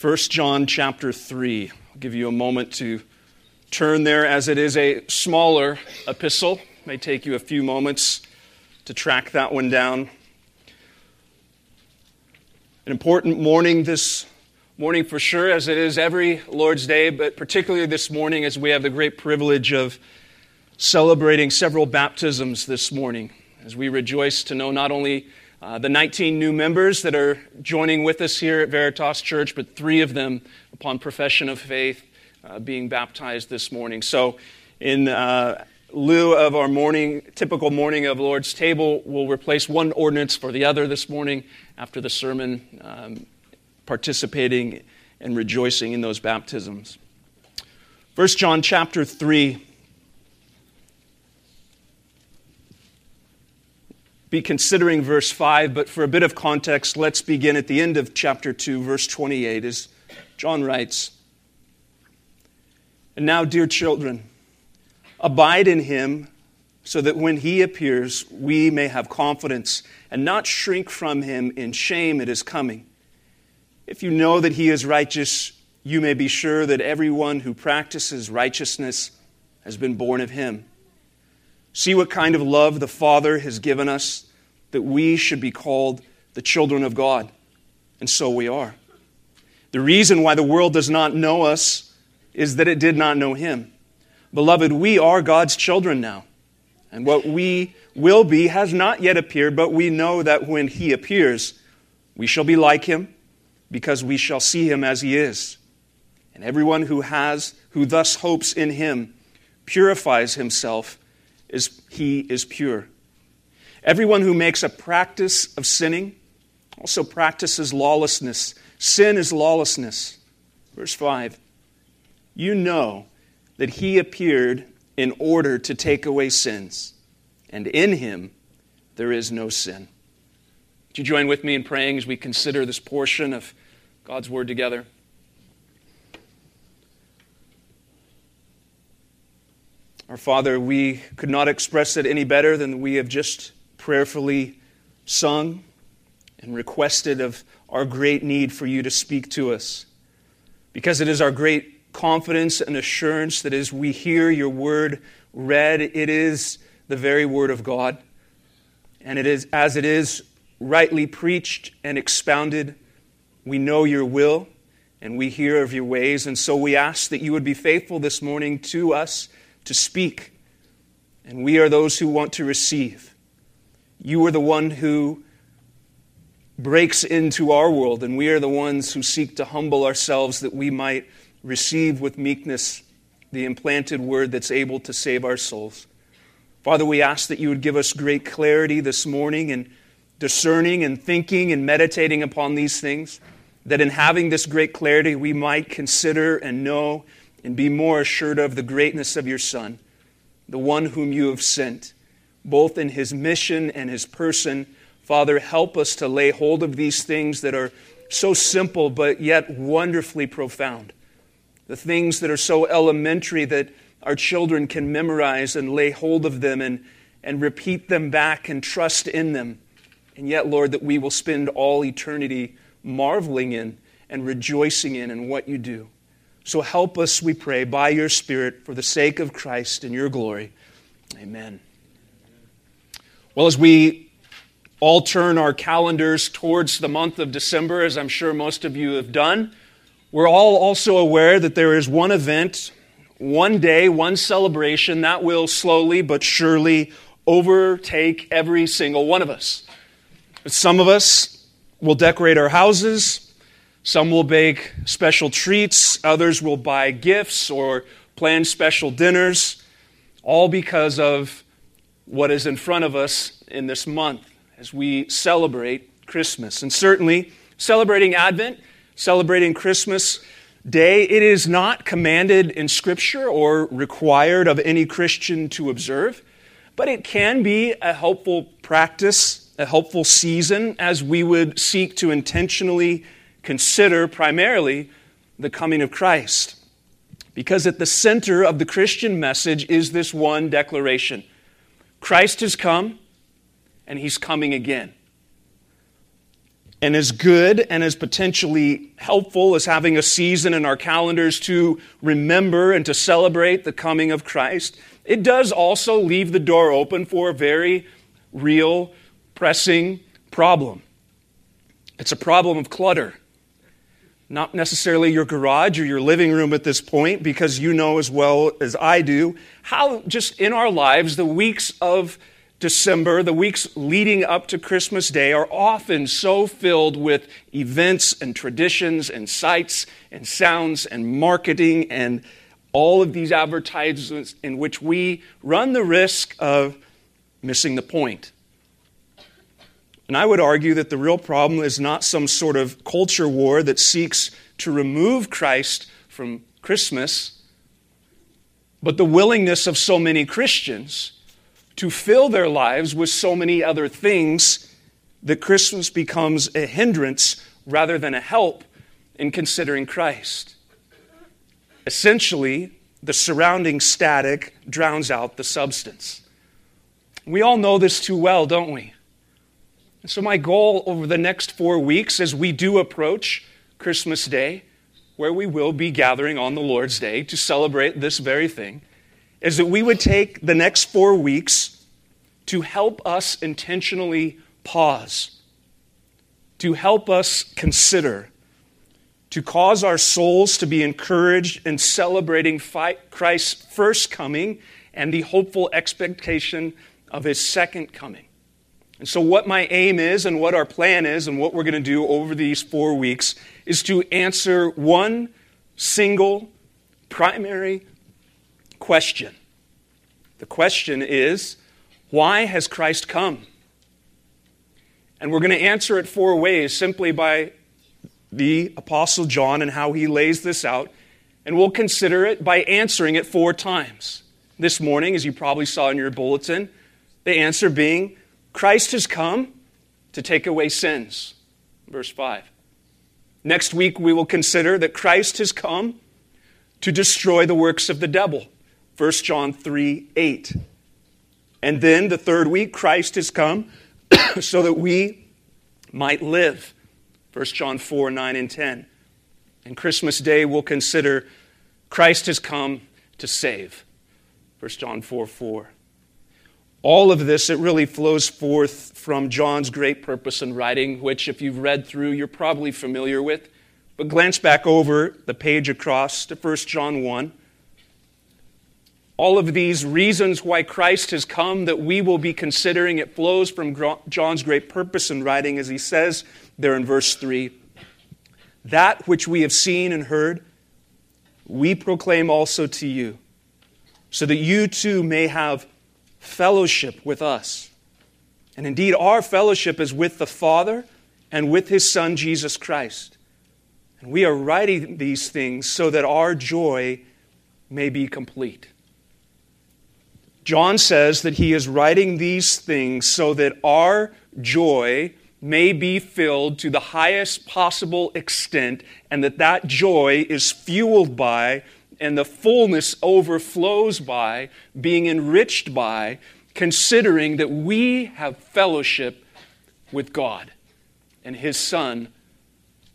1 John chapter 3. I'll give you a moment to turn there as it is a smaller epistle. It may take you a few moments to track that one down. An important morning this morning for sure, as it is every Lord's Day, but particularly this morning as we have the great privilege of celebrating several baptisms this morning, as we rejoice to know not only uh, the 19 new members that are joining with us here at Veritas Church, but three of them upon profession of faith uh, being baptized this morning. So, in uh, lieu of our morning, typical morning of Lord's table, we'll replace one ordinance for the other this morning after the sermon, um, participating and rejoicing in those baptisms. 1 John chapter 3 be considering verse 5, but for a bit of context, let's begin at the end of chapter 2, verse 28, as John writes And now, dear children, abide in him, so that when he appears, we may have confidence and not shrink from him in shame at his coming. If you know that he is righteous, you may be sure that everyone who practices righteousness has been born of him. See what kind of love the Father has given us that we should be called the children of God. And so we are. The reason why the world does not know us is that it did not know Him. Beloved, we are God's children now. And what we will be has not yet appeared, but we know that when He appears, we shall be like Him because we shall see Him as He is. And everyone who has, who thus hopes in Him, purifies himself as he is pure. Everyone who makes a practice of sinning also practices lawlessness. Sin is lawlessness. Verse 5 You know that he appeared in order to take away sins, and in him there is no sin. Would you join with me in praying as we consider this portion of God's Word together? Our Father, we could not express it any better than we have just prayerfully sung and requested of our great need for you to speak to us. Because it is our great confidence and assurance that as we hear your word read, it is the very word of God. And it is as it is rightly preached and expounded, we know your will and we hear of your ways. And so we ask that you would be faithful this morning to us to speak. And we are those who want to receive. You are the one who breaks into our world, and we are the ones who seek to humble ourselves that we might receive with meekness the implanted word that's able to save our souls. Father, we ask that you would give us great clarity this morning and discerning and thinking and meditating upon these things, that in having this great clarity we might consider and know and be more assured of the greatness of your Son, the one whom you have sent, both in his mission and his person. Father, help us to lay hold of these things that are so simple but yet wonderfully profound. The things that are so elementary that our children can memorize and lay hold of them and, and repeat them back and trust in them. And yet, Lord, that we will spend all eternity marveling in and rejoicing in in what you do. So help us, we pray, by your Spirit for the sake of Christ and your glory. Amen. Well, as we all turn our calendars towards the month of December, as I'm sure most of you have done, we're all also aware that there is one event, one day, one celebration that will slowly but surely overtake every single one of us. Some of us will decorate our houses, some will bake special treats, others will buy gifts or plan special dinners, all because of what is in front of us in this month as we celebrate Christmas. And certainly, celebrating Advent, celebrating Christmas Day, it is not commanded in Scripture or required of any Christian to observe, but it can be a helpful practice, a helpful season as we would seek to intentionally consider primarily the coming of Christ. Because at the center of the Christian message is this one declaration Christ has come, and he's coming again. and as good and as potentially helpful as having a season in our calendars to remember and to celebrate the coming of Christ, it does also leave the door open for a very real, pressing problem. It's a problem of clutter. Not necessarily your garage or your living room at this point, because you know as well as I do how, just in our lives, the weeks of December, the weeks leading up to Christmas Day, are often so filled with events and traditions and sights and sounds and marketing and all of these advertisements in which we run the risk of missing the point. And I would argue that the real problem is not some sort of culture war that seeks to remove Christ from Christmas, but the willingness of so many Christians to fill their lives with so many other things that Christmas becomes a hindrance rather than a help in considering Christ. Essentially, the surrounding static drowns out the substance. We all know this too well, don't we? And so, my goal over the next four weeks, as we do approach Christmas Day, where we will be gathering on the Lord's Day to celebrate this very thing, is that we would take the next four weeks to help us intentionally pause, to help us consider, to cause our souls to be encouraged in celebrating Christ's first coming and the hopeful expectation of his second coming. And so, what my aim is, and what our plan is, and what we're going to do over these four weeks is to answer one single primary question. The question is why has Christ come? And we're going to answer it four ways simply by the Apostle John and how he lays this out. And we'll consider it by answering it four times. This morning, as you probably saw in your bulletin, the answer being Christ has come to take away sins. Verse 5. Next week, we will consider that Christ has come to destroy the works of the devil. 1 John 3 8. And then the third week, Christ has come so that we might live. 1 John 4 9 and 10. And Christmas Day, we'll consider Christ has come to save. 1 John 4 4. All of this, it really flows forth from John's great purpose in writing, which, if you've read through, you're probably familiar with. But glance back over the page across to 1 John 1. All of these reasons why Christ has come that we will be considering, it flows from John's great purpose in writing, as he says there in verse 3 That which we have seen and heard, we proclaim also to you, so that you too may have fellowship with us. And indeed, our fellowship is with the Father and with his Son, Jesus Christ. And we are writing these things so that our joy may be complete. John says that he is writing these things so that our joy may be filled to the highest possible extent, and that that joy is fueled by and the fullness overflows by being enriched by considering that we have fellowship with God and His Son,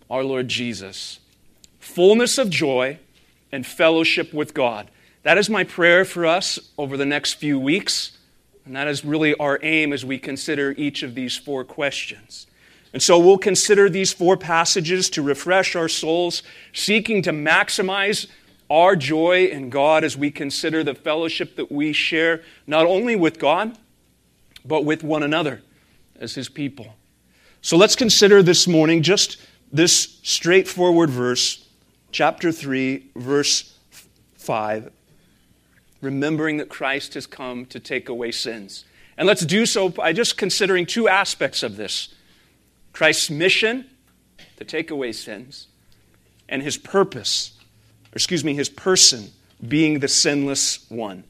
our Lord Jesus. Fullness of joy and fellowship with God. That is my prayer for us over the next few weeks. And that is really our aim as we consider each of these four questions. And so we'll consider these four passages to refresh our souls, seeking to maximize our joy in God as we consider the fellowship that we share not only with God, but with one another as His people. So let's consider this morning just this straightforward verse, chapter 3, verse 5 remembering that Christ has come to take away sins. And let's do so by just considering two aspects of this Christ's mission to take away sins, and his purpose, or excuse me, his person being the sinless one.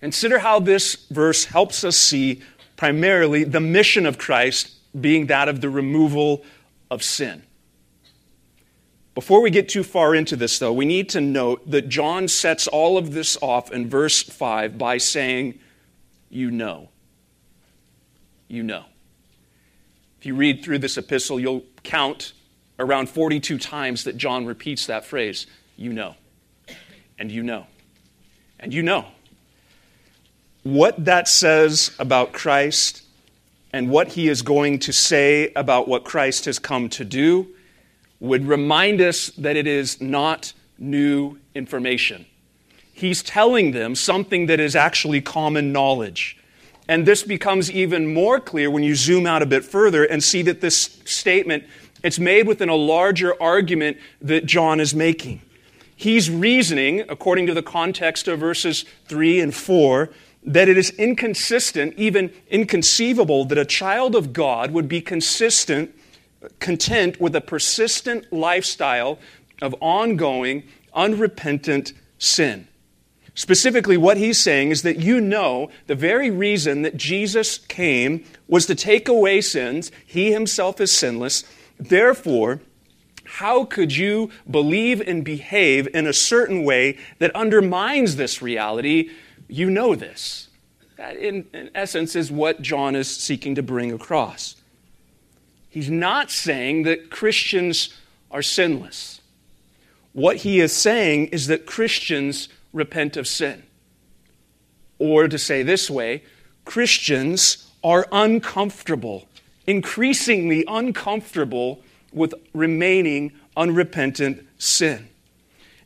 Consider how this verse helps us see primarily the mission of Christ being that of the removal of sin. Before we get too far into this, though, we need to note that John sets all of this off in verse 5 by saying, You know. You know. If you read through this epistle, you'll count around 42 times that John repeats that phrase you know, and you know, and you know. What that says about Christ and what he is going to say about what Christ has come to do would remind us that it is not new information. He's telling them something that is actually common knowledge. And this becomes even more clear when you zoom out a bit further and see that this statement it's made within a larger argument that John is making. He's reasoning, according to the context of verses 3 and 4, that it is inconsistent, even inconceivable, that a child of God would be consistent, content with a persistent lifestyle of ongoing, unrepentant sin. Specifically, what he's saying is that you know the very reason that Jesus came was to take away sins. He himself is sinless. Therefore, how could you believe and behave in a certain way that undermines this reality? You know this. That, in, in essence, is what John is seeking to bring across. He's not saying that Christians are sinless. What he is saying is that Christians repent of sin. Or to say this way, Christians are uncomfortable, increasingly uncomfortable with remaining unrepentant sin.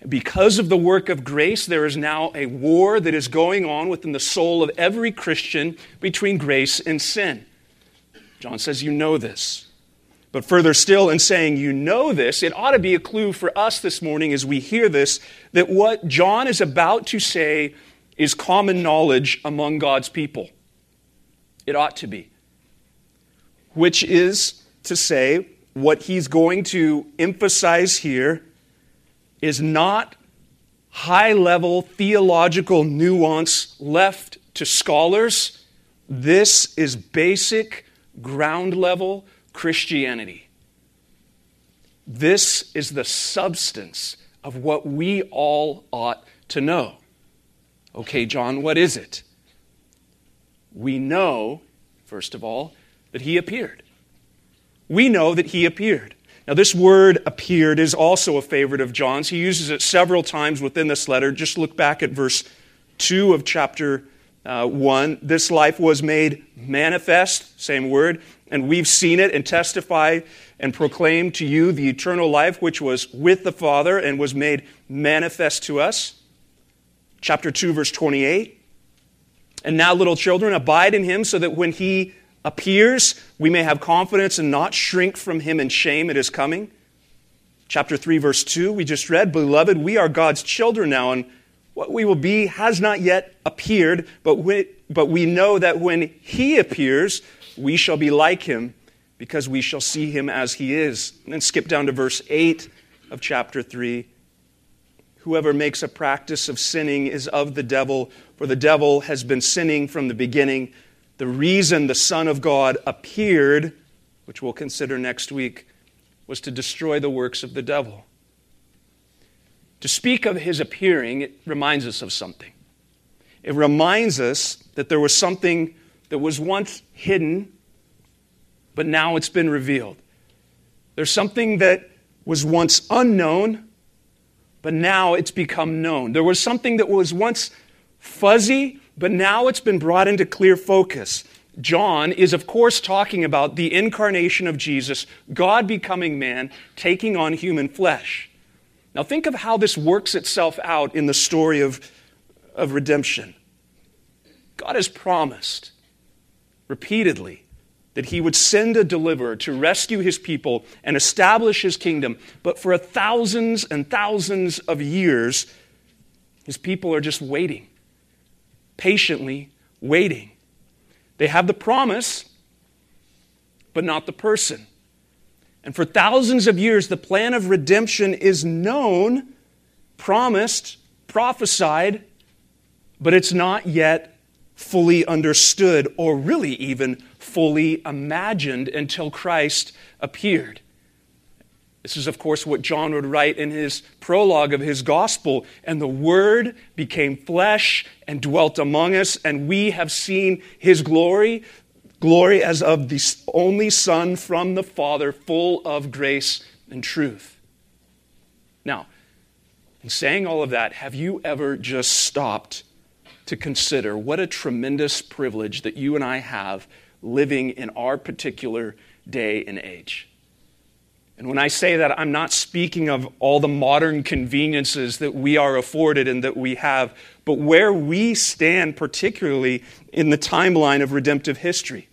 Because of the work of grace, there is now a war that is going on within the soul of every Christian between grace and sin. John says, You know this. But further still, in saying you know this, it ought to be a clue for us this morning as we hear this that what John is about to say is common knowledge among God's people. It ought to be. Which is to say, what he's going to emphasize here is not high level theological nuance left to scholars. This is basic, ground level Christianity. This is the substance of what we all ought to know. Okay, John, what is it? We know, first of all, that he appeared. We know that he appeared. Now, this word appeared is also a favorite of John's. He uses it several times within this letter. Just look back at verse 2 of chapter uh, 1. This life was made manifest, same word, and we've seen it and testify and proclaim to you the eternal life which was with the Father and was made manifest to us. Chapter 2, verse 28. And now, little children, abide in him so that when he appears, we may have confidence and not shrink from him in shame at his coming. Chapter 3, verse 2, we just read, Beloved, we are God's children now, and what we will be has not yet appeared, but we, but we know that when he appears, we shall be like him because we shall see him as he is. And then skip down to verse 8 of chapter 3. Whoever makes a practice of sinning is of the devil, for the devil has been sinning from the beginning. The reason the Son of God appeared, which we'll consider next week, was to destroy the works of the devil. To speak of his appearing, it reminds us of something. It reminds us that there was something that was once hidden, but now it's been revealed. There's something that was once unknown, but now it's become known. There was something that was once fuzzy, but now it's been brought into clear focus. John is, of course, talking about the incarnation of Jesus, God becoming man, taking on human flesh. Now, think of how this works itself out in the story of, of redemption. God has promised repeatedly that he would send a deliverer to rescue his people and establish his kingdom. But for thousands and thousands of years, his people are just waiting, patiently waiting. They have the promise, but not the person. And for thousands of years, the plan of redemption is known, promised, prophesied, but it's not yet fully understood or really even fully imagined until Christ appeared. This is, of course, what John would write in his prologue of his gospel. And the Word became flesh and dwelt among us, and we have seen his glory, glory as of the only Son from the Father, full of grace and truth. Now, in saying all of that, have you ever just stopped to consider what a tremendous privilege that you and I have living in our particular day and age? And when I say that, I'm not speaking of all the modern conveniences that we are afforded and that we have, but where we stand, particularly in the timeline of redemptive history.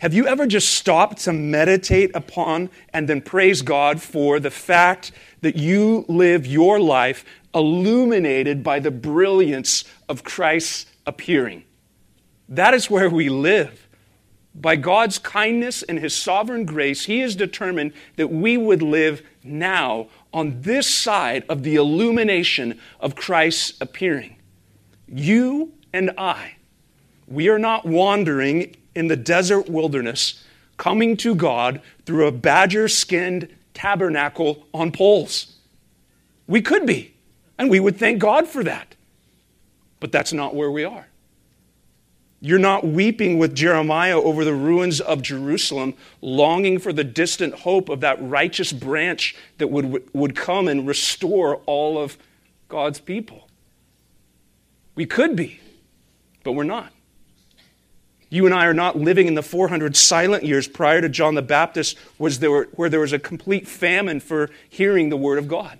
Have you ever just stopped to meditate upon and then praise God for the fact that you live your life illuminated by the brilliance of Christ's appearing? That is where we live. By God's kindness and His sovereign grace, He has determined that we would live now on this side of the illumination of Christ's appearing. You and I, we are not wandering in the desert wilderness, coming to God through a badger skinned tabernacle on poles. We could be, and we would thank God for that. But that's not where we are. You're not weeping with Jeremiah over the ruins of Jerusalem, longing for the distant hope of that righteous branch that would, would come and restore all of God's people. We could be, but we're not. You and I are not living in the 400 silent years prior to John the Baptist, was there, where there was a complete famine for hearing the Word of God.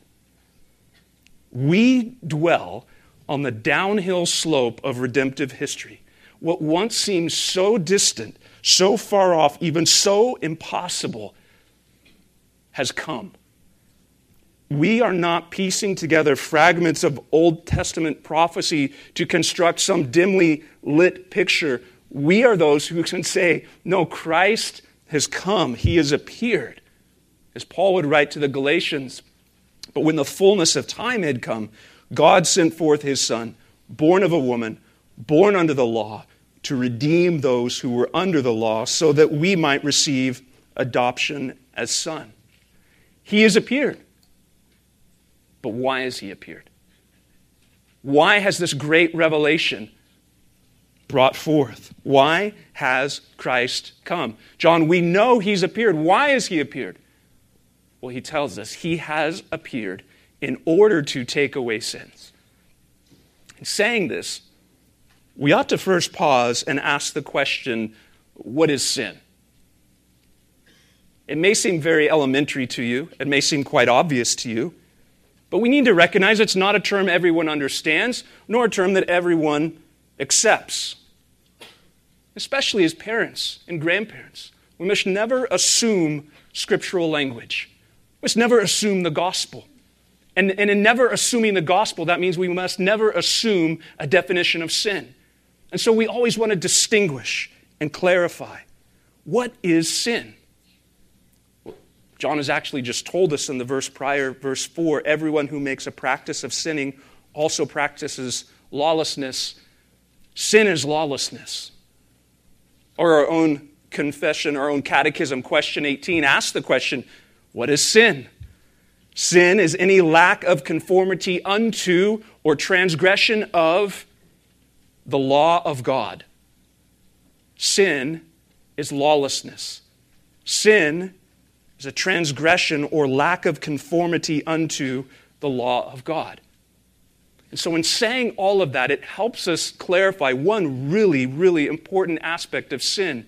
We dwell on the downhill slope of redemptive history what once seemed so distant, so far off, even so impossible, has come. We are not piecing together fragments of Old Testament prophecy to construct some dimly lit picture. We are those who can say, No, Christ has come, He has appeared. As Paul would write to the Galatians, but when the fullness of time had come, God sent forth His Son, born of a woman, born under the law to redeem those who were under the law so that we might receive adoption as son. He has appeared. But why has he appeared? Why has this great revelation brought forth? Why has Christ come? John, we know he's appeared. Why has he appeared? Well, he tells us he has appeared in order to take away sins. In saying this, we ought to first pause and ask the question what is sin? It may seem very elementary to you, it may seem quite obvious to you, but we need to recognize it's not a term everyone understands, nor a term that everyone accepts, especially as parents and grandparents. We must never assume scriptural language. We must never assume the gospel. And, and in never assuming the gospel, that means we must never assume a definition of sin. And so we always want to distinguish and clarify what is sin? John has actually just told us in the verse prior, verse 4 everyone who makes a practice of sinning also practices lawlessness. Sin is lawlessness. Or our own confession, our own catechism, question 18 asks the question what is sin? Sin is any lack of conformity unto or transgression of the law of God. Sin is lawlessness. Sin is a transgression or lack of conformity unto the law of God. And so, in saying all of that, it helps us clarify one really, really important aspect of sin,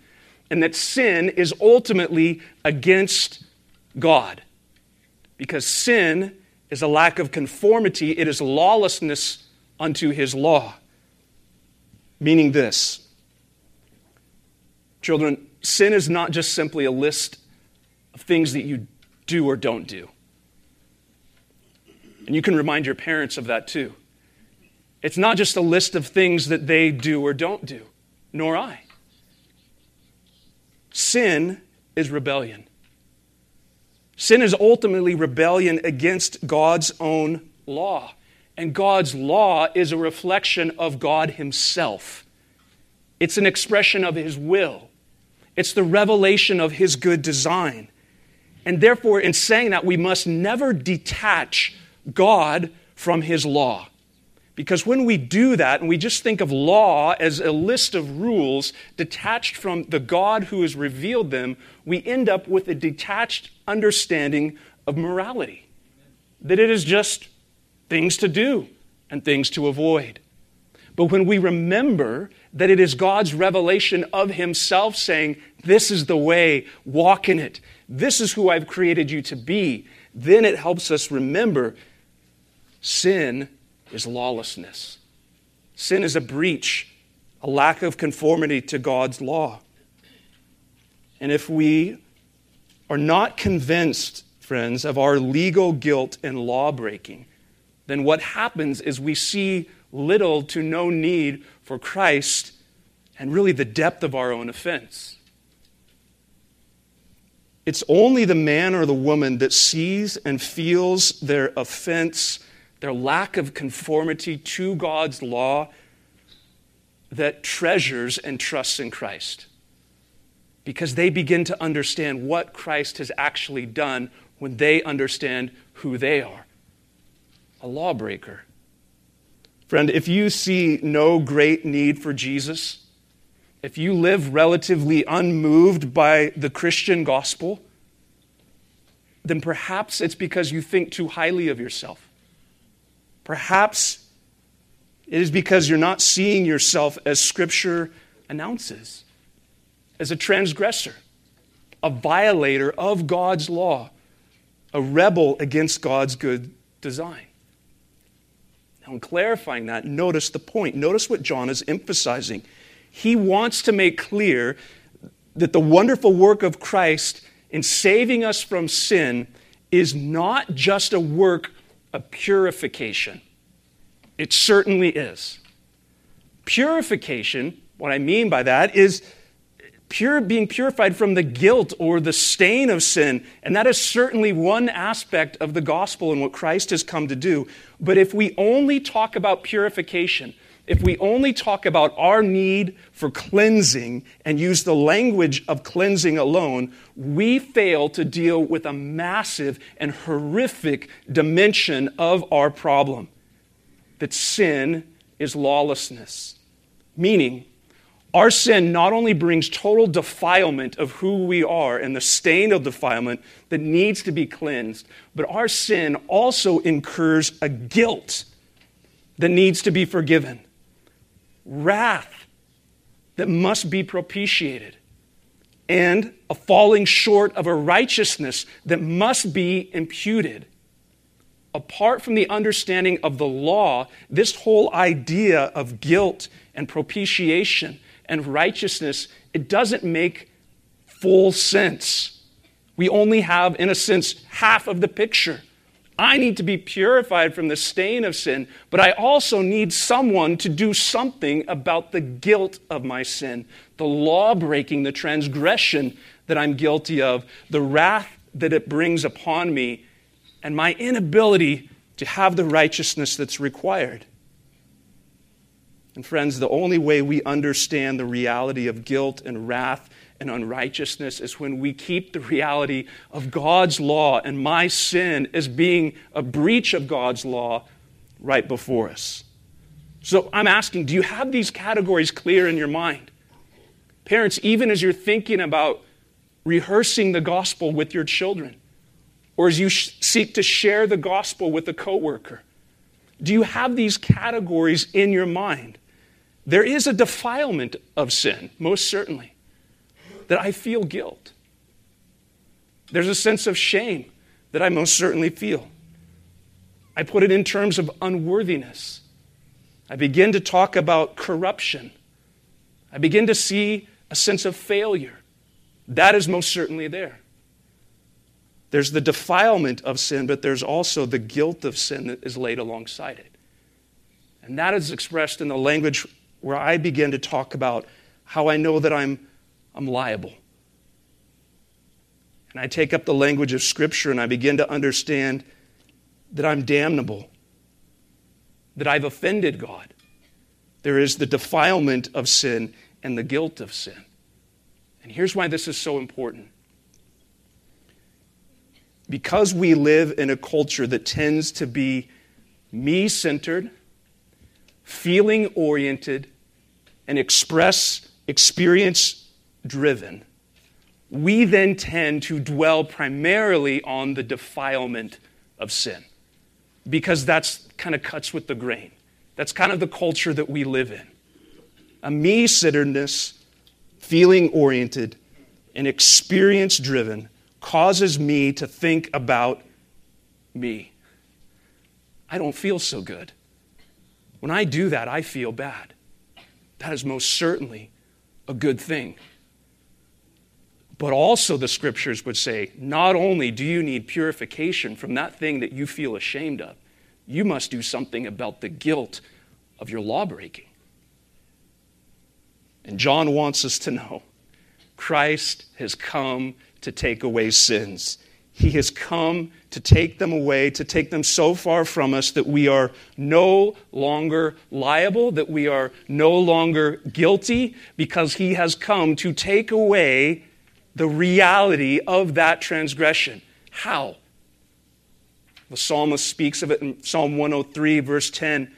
and that sin is ultimately against God. Because sin is a lack of conformity, it is lawlessness unto his law meaning this Children, sin is not just simply a list of things that you do or don't do. And you can remind your parents of that too. It's not just a list of things that they do or don't do, nor I. Sin is rebellion. Sin is ultimately rebellion against God's own law. And God's law is a reflection of God Himself. It's an expression of His will. It's the revelation of His good design. And therefore, in saying that, we must never detach God from His law. Because when we do that and we just think of law as a list of rules detached from the God who has revealed them, we end up with a detached understanding of morality. That it is just things to do and things to avoid. But when we remember that it is God's revelation of Himself saying, This is the way, walk in it, this is who I've created you to be, then it helps us remember sin is lawlessness. Sin is a breach, a lack of conformity to God's law. And if we are not convinced, friends, of our legal guilt and law breaking, then what happens is we see little to no need for Christ and really the depth of our own offense. It's only the man or the woman that sees and feels their offense their lack of conformity to God's law, that treasures and trusts in Christ. Because they begin to understand what Christ has actually done when they understand who they are a lawbreaker. Friend, if you see no great need for Jesus, if you live relatively unmoved by the Christian gospel, then perhaps it's because you think too highly of yourself. Perhaps it is because you're not seeing yourself as Scripture announces, as a transgressor, a violator of God's law, a rebel against God's good design. Now, in clarifying that, notice the point. Notice what John is emphasizing. He wants to make clear that the wonderful work of Christ in saving us from sin is not just a work of purification. It certainly is. Purification, what I mean by that, is pure, being purified from the guilt or the stain of sin. And that is certainly one aspect of the gospel and what Christ has come to do. But if we only talk about purification, if we only talk about our need for cleansing and use the language of cleansing alone, we fail to deal with a massive and horrific dimension of our problem that sin is lawlessness. Meaning, our sin not only brings total defilement of who we are and the stain of defilement that needs to be cleansed, but our sin also incurs a guilt that needs to be forgiven wrath that must be propitiated, and a falling short of a righteousness that must be imputed. Apart from the understanding of the law, this whole idea of guilt and propitiation and righteousness, it doesn't make full sense. We only have, in a sense, half of the picture. I need to be purified from the stain of sin, but I also need someone to do something about the guilt of my sin, the law breaking, the transgression that I'm guilty of, the wrath that it brings upon me, and my inability to have the righteousness that's required. And, friends, the only way we understand the reality of guilt and wrath and unrighteousness is when we keep the reality of God's law and my sin as being a breach of God's law right before us. So I'm asking, do you have these categories clear in your mind? Parents, even as you're thinking about rehearsing the gospel with your children, or as you sh- seek to share the gospel with a coworker, do you have these categories in your mind? There is a defilement of sin, most certainly that I feel guilt. There's a sense of shame that I most certainly feel. I put it in terms of unworthiness. I begin to talk about corruption. I begin to see a sense of failure. That is most certainly there. There's the defilement of sin, but there's also the guilt of sin that is laid alongside it. And that is expressed in the language where I begin to talk about how I know that I'm I'm liable. And I take up the language of Scripture and I begin to understand that I'm damnable, that I've offended God. There is the defilement of sin and the guilt of sin. And here's why this is so important. Because we live in a culture that tends to be me centered feeling oriented, and express experience driven, we then tend to dwell primarily on the defilement of sin because that's kind of cuts with the grain. That's kind of the culture that we live in. A me centeredness, feeling oriented, and experience driven causes me to think about me. I don't feel so good. When I do that, I feel bad. That is most certainly a good thing. But also, the scriptures would say not only do you need purification from that thing that you feel ashamed of, you must do something about the guilt of your lawbreaking. And John wants us to know Christ has come to take away sins. He has come to take them away, to take them so far from us that we are no longer liable, that we are no longer guilty, because He has come to take away the reality of that transgression. How? The psalmist speaks of it in Psalm 103, verse 10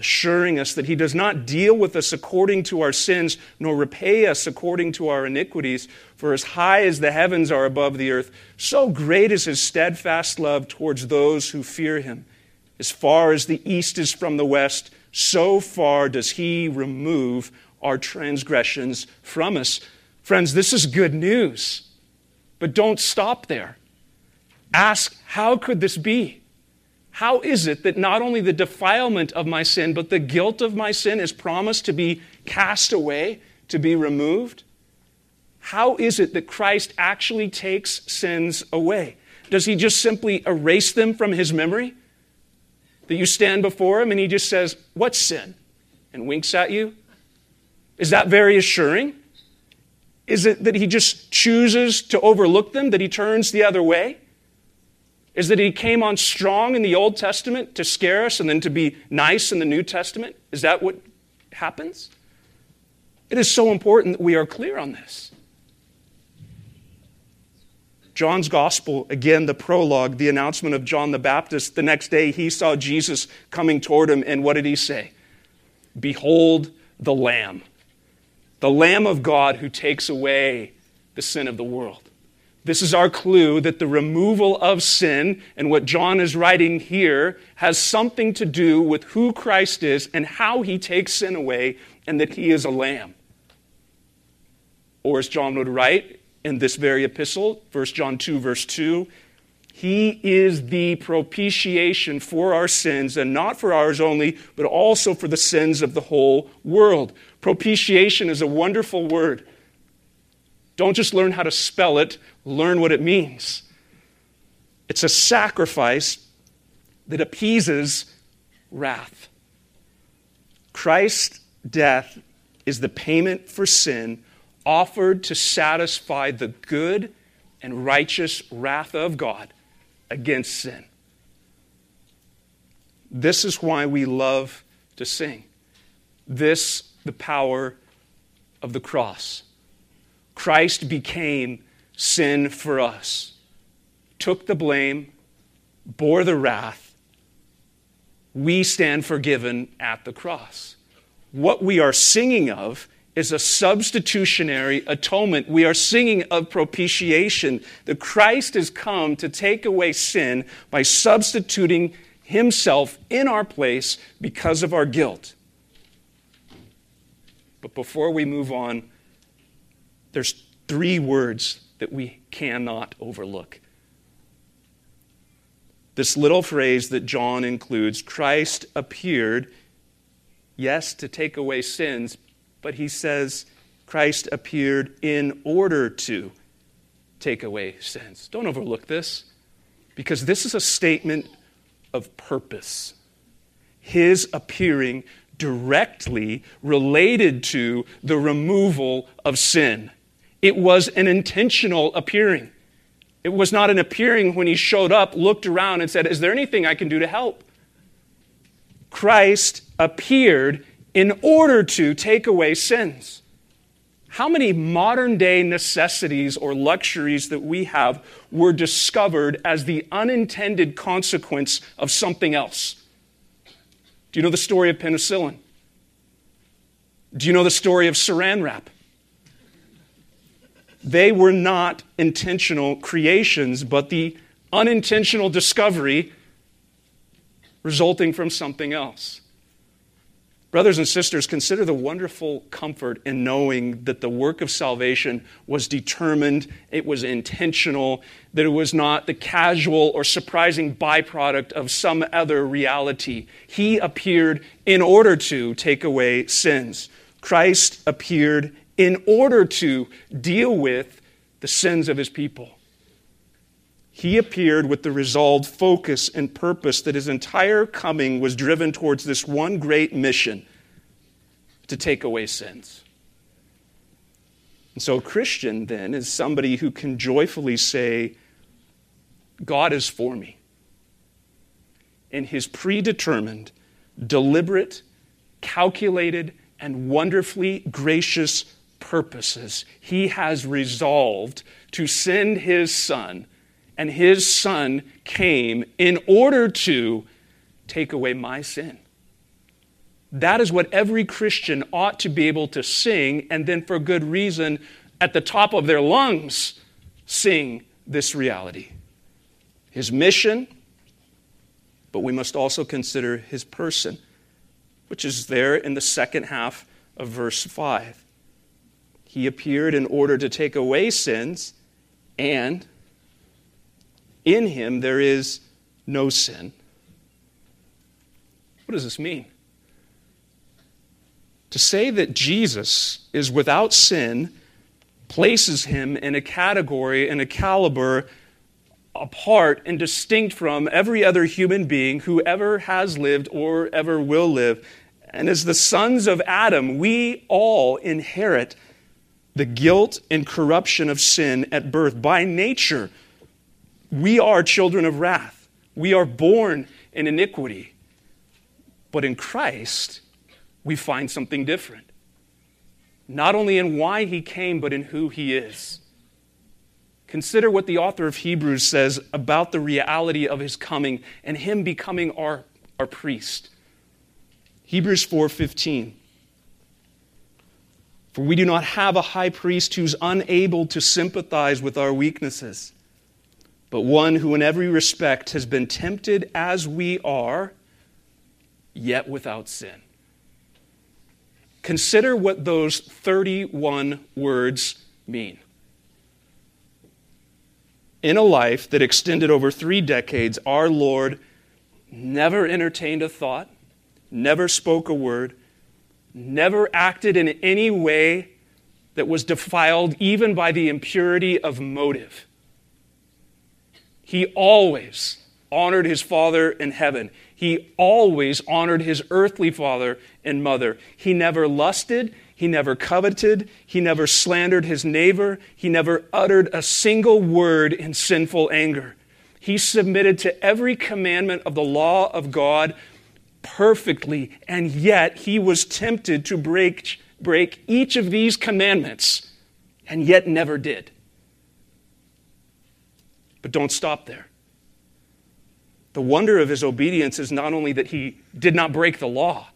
assuring us that He does not deal with us according to our sins, nor repay us according to our iniquities. For as high as the heavens are above the earth, so great is His steadfast love towards those who fear Him. As far as the east is from the west, so far does He remove our transgressions from us. Friends, this is good news. But don't stop there. Ask, how could this be? How is it that not only the defilement of my sin, but the guilt of my sin is promised to be cast away, to be removed? How is it that Christ actually takes sins away? Does he just simply erase them from his memory? That you stand before him and he just says, What sin? and winks at you? Is that very assuring? Is it that he just chooses to overlook them, that he turns the other way? Is that he came on strong in the Old Testament to scare us and then to be nice in the New Testament? Is that what happens? It is so important that we are clear on this. John's gospel, again, the prologue, the announcement of John the Baptist. The next day he saw Jesus coming toward him, and what did he say? Behold the Lamb, the Lamb of God who takes away the sin of the world. This is our clue that the removal of sin and what John is writing here has something to do with who Christ is and how he takes sin away and that he is a lamb. Or as John would write in this very epistle, 1 John 2, verse 2, he is the propitiation for our sins, and not for ours only, but also for the sins of the whole world. Propitiation is a wonderful word. Don't just learn how to spell it, learn what it means. It's a sacrifice that appeases wrath. Christ's death is the payment for sin offered to satisfy the good and righteous wrath of God against sin. This is why we love to sing. This, the power of the cross. Christ became sin for us, took the blame, bore the wrath. We stand forgiven at the cross. What we are singing of is a substitutionary atonement. We are singing of propitiation, that Christ has come to take away sin by substituting himself in our place because of our guilt. But before we move on, there's three words that we cannot overlook. This little phrase that John includes Christ appeared, yes, to take away sins, but he says Christ appeared in order to take away sins. Don't overlook this because this is a statement of purpose. His appearing directly related to the removal of sin. It was an intentional appearing. It was not an appearing when he showed up, looked around, and said, Is there anything I can do to help? Christ appeared in order to take away sins. How many modern day necessities or luxuries that we have were discovered as the unintended consequence of something else? Do you know the story of penicillin? Do you know the story of saran wrap? They were not intentional creations, but the unintentional discovery resulting from something else. Brothers and sisters, consider the wonderful comfort in knowing that the work of salvation was determined, it was intentional, that it was not the casual or surprising byproduct of some other reality. He appeared in order to take away sins. Christ appeared in order to deal with the sins of his people. He appeared with the resolved focus and purpose that his entire coming was driven towards this one great mission to take away sins. And so, a Christian then is somebody who can joyfully say, God is for me. In his predetermined, deliberate, calculated, and wonderfully gracious purposes, he has resolved to send his son and his son came in order to take away my sin. That is what every Christian ought to be able to sing, and then for good reason, at the top of their lungs, sing this reality. His mission, but we must also consider his person, which is there in the second half of verse 5. He appeared in order to take away sins, and in him there is no sin. What does this mean? To say that Jesus is without sin places him in a category in a caliber apart and distinct from every other human being who ever has lived or ever will live. And as the sons of Adam, we all inherit the guilt and corruption of sin at birth by nature. We are children of wrath. We are born in iniquity. But in Christ, we find something different. Not only in why he came, but in who he is. Consider what the author of Hebrews says about the reality of his coming and him becoming our, our priest. Hebrews 4:15 For we do not have a high priest who's unable to sympathize with our weaknesses but one who in every respect has been tempted as we are, yet without sin. Consider what those 31 words mean. In a life that extended over three decades, our Lord never entertained a thought, never spoke a word, never acted in any way that was defiled even by the impurity of motive. He always honored his Father in heaven. He always honored his earthly father and mother. He never lusted. He never coveted. He never slandered his neighbor. He never uttered a single word in sinful anger. He submitted to every commandment of the law of God perfectly, and yet he was tempted to break, break each of these commandments, and yet never did. But don't stop there. The wonder of his obedience is not only that he did not break the law,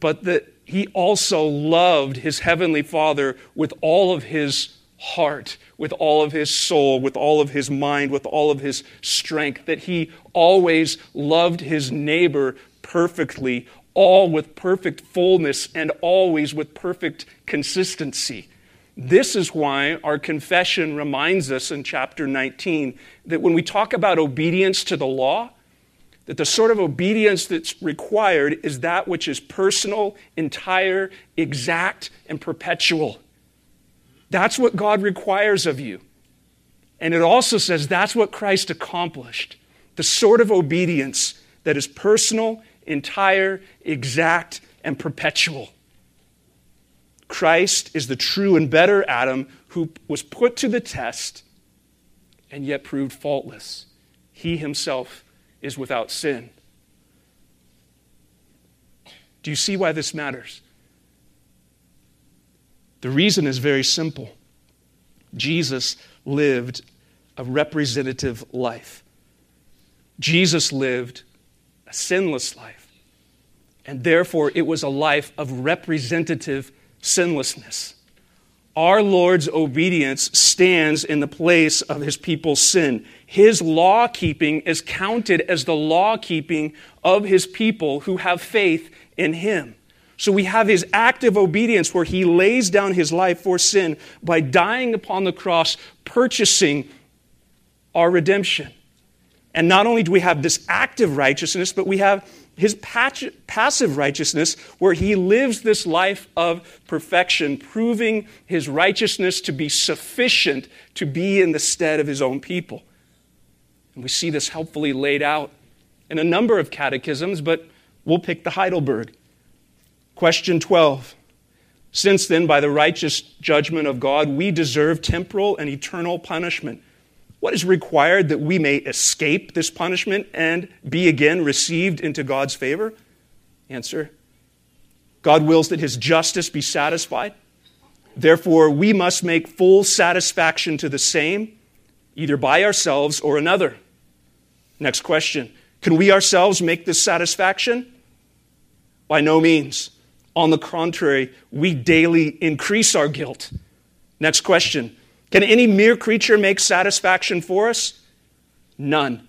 but that he also loved his heavenly Father with all of his heart, with all of his soul, with all of his mind, with all of his strength, that he always loved his neighbor perfectly, all with perfect fullness, and always with perfect consistency. This is why our confession reminds us in chapter 19 that when we talk about obedience to the law, that the sort of obedience that's required is that which is personal, entire, exact, and perpetual. That's what God requires of you. And it also says that's what Christ accomplished the sort of obedience that is personal, entire, exact, and perpetual. Christ is the true and better Adam who was put to the test and yet proved faultless. He himself is without sin. Do you see why this matters? The reason is very simple. Jesus lived a representative life. Jesus lived a sinless life. and therefore it was a life of representative sinlessness. Our Lord's obedience stands in the place of his people's sin. His law keeping is counted as the law keeping of his people who have faith in him. So we have his active obedience where he lays down his life for sin by dying upon the cross, purchasing our redemption. And not only do we have this active righteousness, but we have his passive righteousness, where he lives this life of perfection, proving his righteousness to be sufficient to be in the stead of his own people. And we see this helpfully laid out in a number of catechisms, but we'll pick the Heidelberg. Question 12. Since then, by the righteous judgment of God, we deserve temporal and eternal punishment. What is required that we may escape this punishment and be again received into God's favor? Answer God wills that his justice be satisfied. Therefore, we must make full satisfaction to the same, either by ourselves or another. Next question Can we ourselves make this satisfaction? By no means. On the contrary, we daily increase our guilt. Next question Can any mere creature make satisfaction for us? None.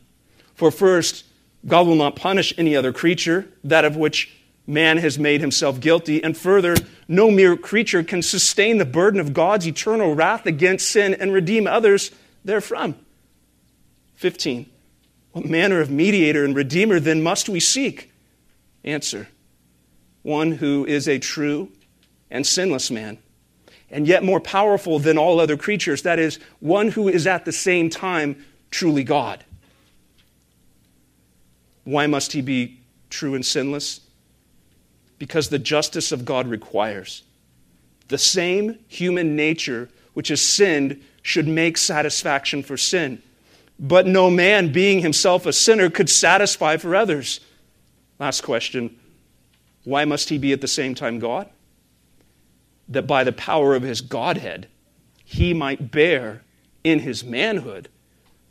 For first, God will not punish any other creature, that of which man has made himself guilty. And further, no mere creature can sustain the burden of God's eternal wrath against sin and redeem others therefrom. 15. What manner of mediator and redeemer then must we seek? Answer one who is a true and sinless man, and yet more powerful than all other creatures. That is, one who is at the same time truly God. Why must he be true and sinless? Because the justice of God requires. The same human nature which has sinned should make satisfaction for sin. But no man, being himself a sinner, could satisfy for others. Last question why must he be at the same time God? That by the power of his Godhead, he might bear in his manhood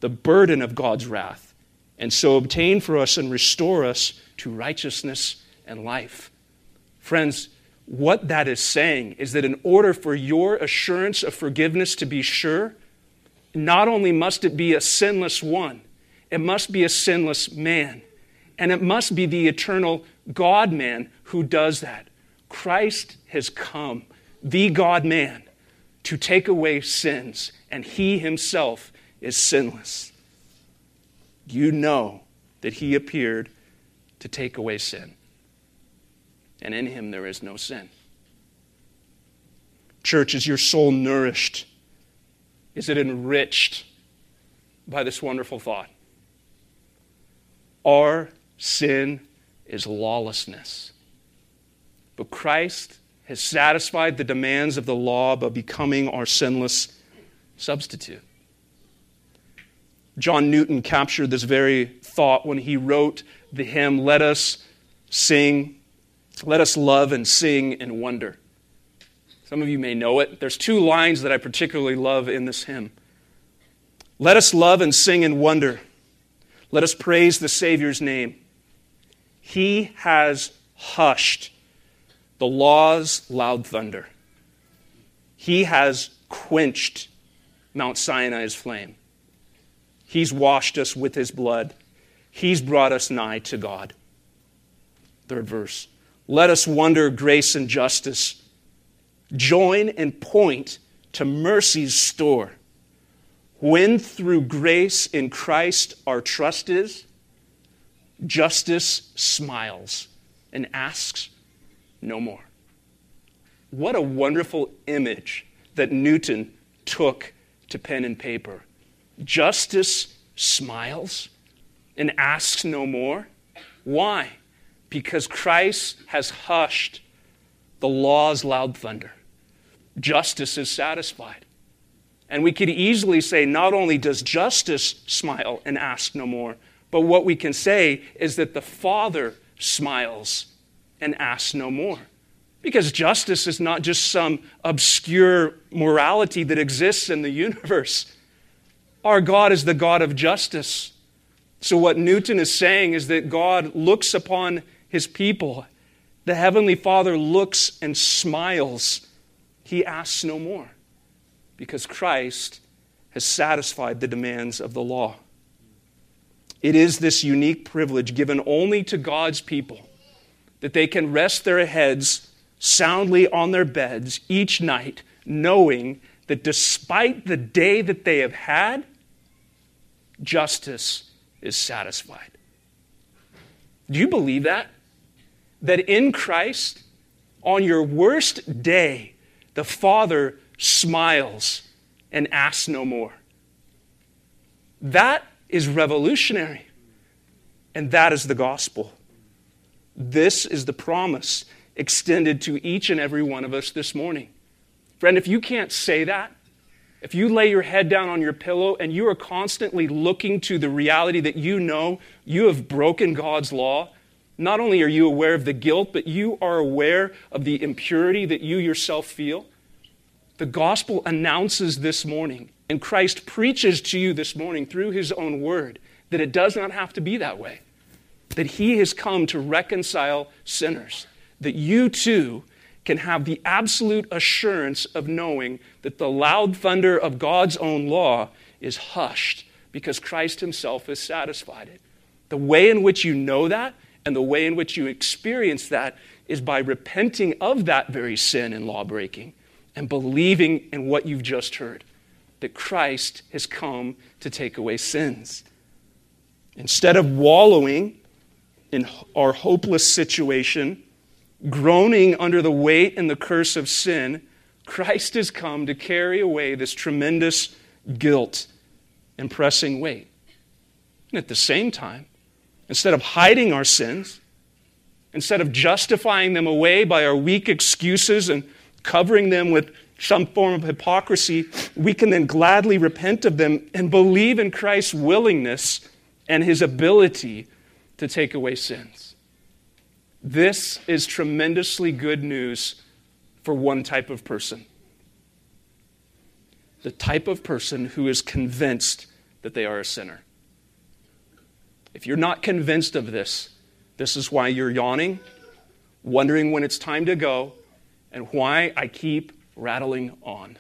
the burden of God's wrath, and so obtain for us and restore us to righteousness and life. Friends, what that is saying is that in order for your assurance of forgiveness to be sure, not only must it be a sinless one, it must be a sinless man. And it must be the eternal God man who does that. Christ has come, the God man, to take away sins, and he himself is sinless. You know that he appeared to take away sin, and in him there is no sin. Church, is your soul nourished? Is it enriched by this wonderful thought? Our sin is lawlessness. But Christ has satisfied the demands of the law by becoming our sinless substitute. John Newton captured this very thought when he wrote the hymn, Let Us Sing, Let Us Love and Sing and Wonder. Some of you may know it. There's two lines that I particularly love in this hymn. Let us love and sing and wonder. Let us praise the Savior's name. He has hushed the law's loud thunder. He has quenched Mount Sinai's flame. He's washed us with his blood. He's brought us nigh to God. Third verse. Let us wonder grace and justice. Join and point to mercy's store. When through grace in Christ our trust is, Justice smiles and asks no more. What a wonderful image that Newton took to pen and paper. Justice smiles and asks no more. Why? Because Christ has hushed the law's loud thunder. Justice is satisfied. And we could easily say not only does justice smile and ask no more, but what we can say is that the Father smiles and asks no more. Because justice is not just some obscure morality that exists in the universe. Our God is the God of justice. So, what Newton is saying is that God looks upon his people the Heavenly Father looks and smiles. He asks no more because Christ has satisfied the demands of the law. It is this unique privilege given only to God's people that they can rest their heads soundly on their beds each night, knowing that despite the day that they have had, justice is satisfied. Do you believe that? That in Christ, on your worst day, the Father smiles and asks no more. That is revolutionary. And that is the gospel. This is the promise extended to each and every one of us this morning. Friend, if you can't say that, if you lay your head down on your pillow and you are constantly looking to the reality that you know you have broken God's law, not only are you aware of the guilt, but you are aware of the impurity that you yourself feel. The gospel announces this morning, and Christ preaches to you this morning through his own word, that it does not have to be that way. That he has come to reconcile sinners. That you too can have the absolute assurance of knowing that the loud thunder of God's own law is hushed because Christ himself has satisfied it. The way in which you know that and the way in which you experience that is by repenting of that very sin and law breaking and believing in what you've just heard that Christ has come to take away sins. Instead of wallowing in our hopeless situation, groaning under the weight and the curse of sin, Christ has come to carry away this tremendous guilt and pressing weight. And at the same time, instead of hiding our sins, instead of justifying them away by our weak excuses and covering them with some form of hypocrisy, we can then gladly repent of them and believe in Christ's willingness and his ability to take away sins. This is tremendously good news for one type of person the type of person who is convinced that they are a sinner. If you're not convinced of this, this is why you're yawning, wondering when it's time to go, and why I keep rattling on.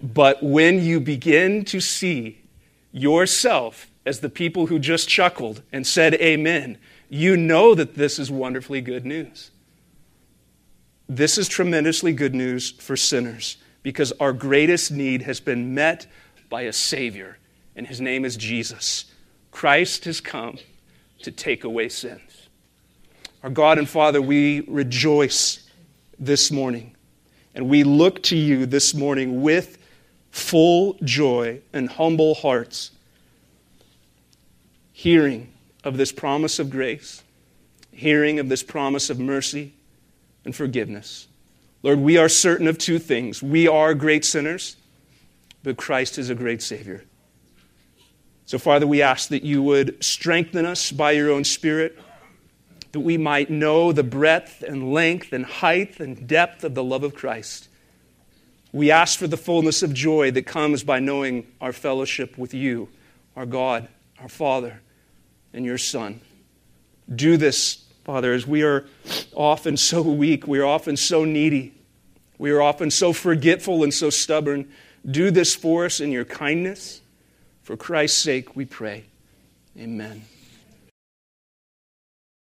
But when you begin to see yourself as the people who just chuckled and said amen, you know that this is wonderfully good news. This is tremendously good news for sinners because our greatest need has been met by a Savior, and his name is Jesus. Christ has come to take away sins. Our God and Father, we rejoice this morning and we look to you this morning with full joy and humble hearts, hearing of this promise of grace, hearing of this promise of mercy and forgiveness. Lord, we are certain of two things. We are great sinners, but Christ is a great Savior. So, Father, we ask that you would strengthen us by your own Spirit that we might know the breadth and length and height and depth of the love of Christ. We ask for the fullness of joy that comes by knowing our fellowship with you, our God, our Father, and your Son. Do this, Father, as we are often so weak, we are often so needy, we are often so forgetful and so stubborn. Do this for us in your kindness. For Christ's sake, we pray. Amen.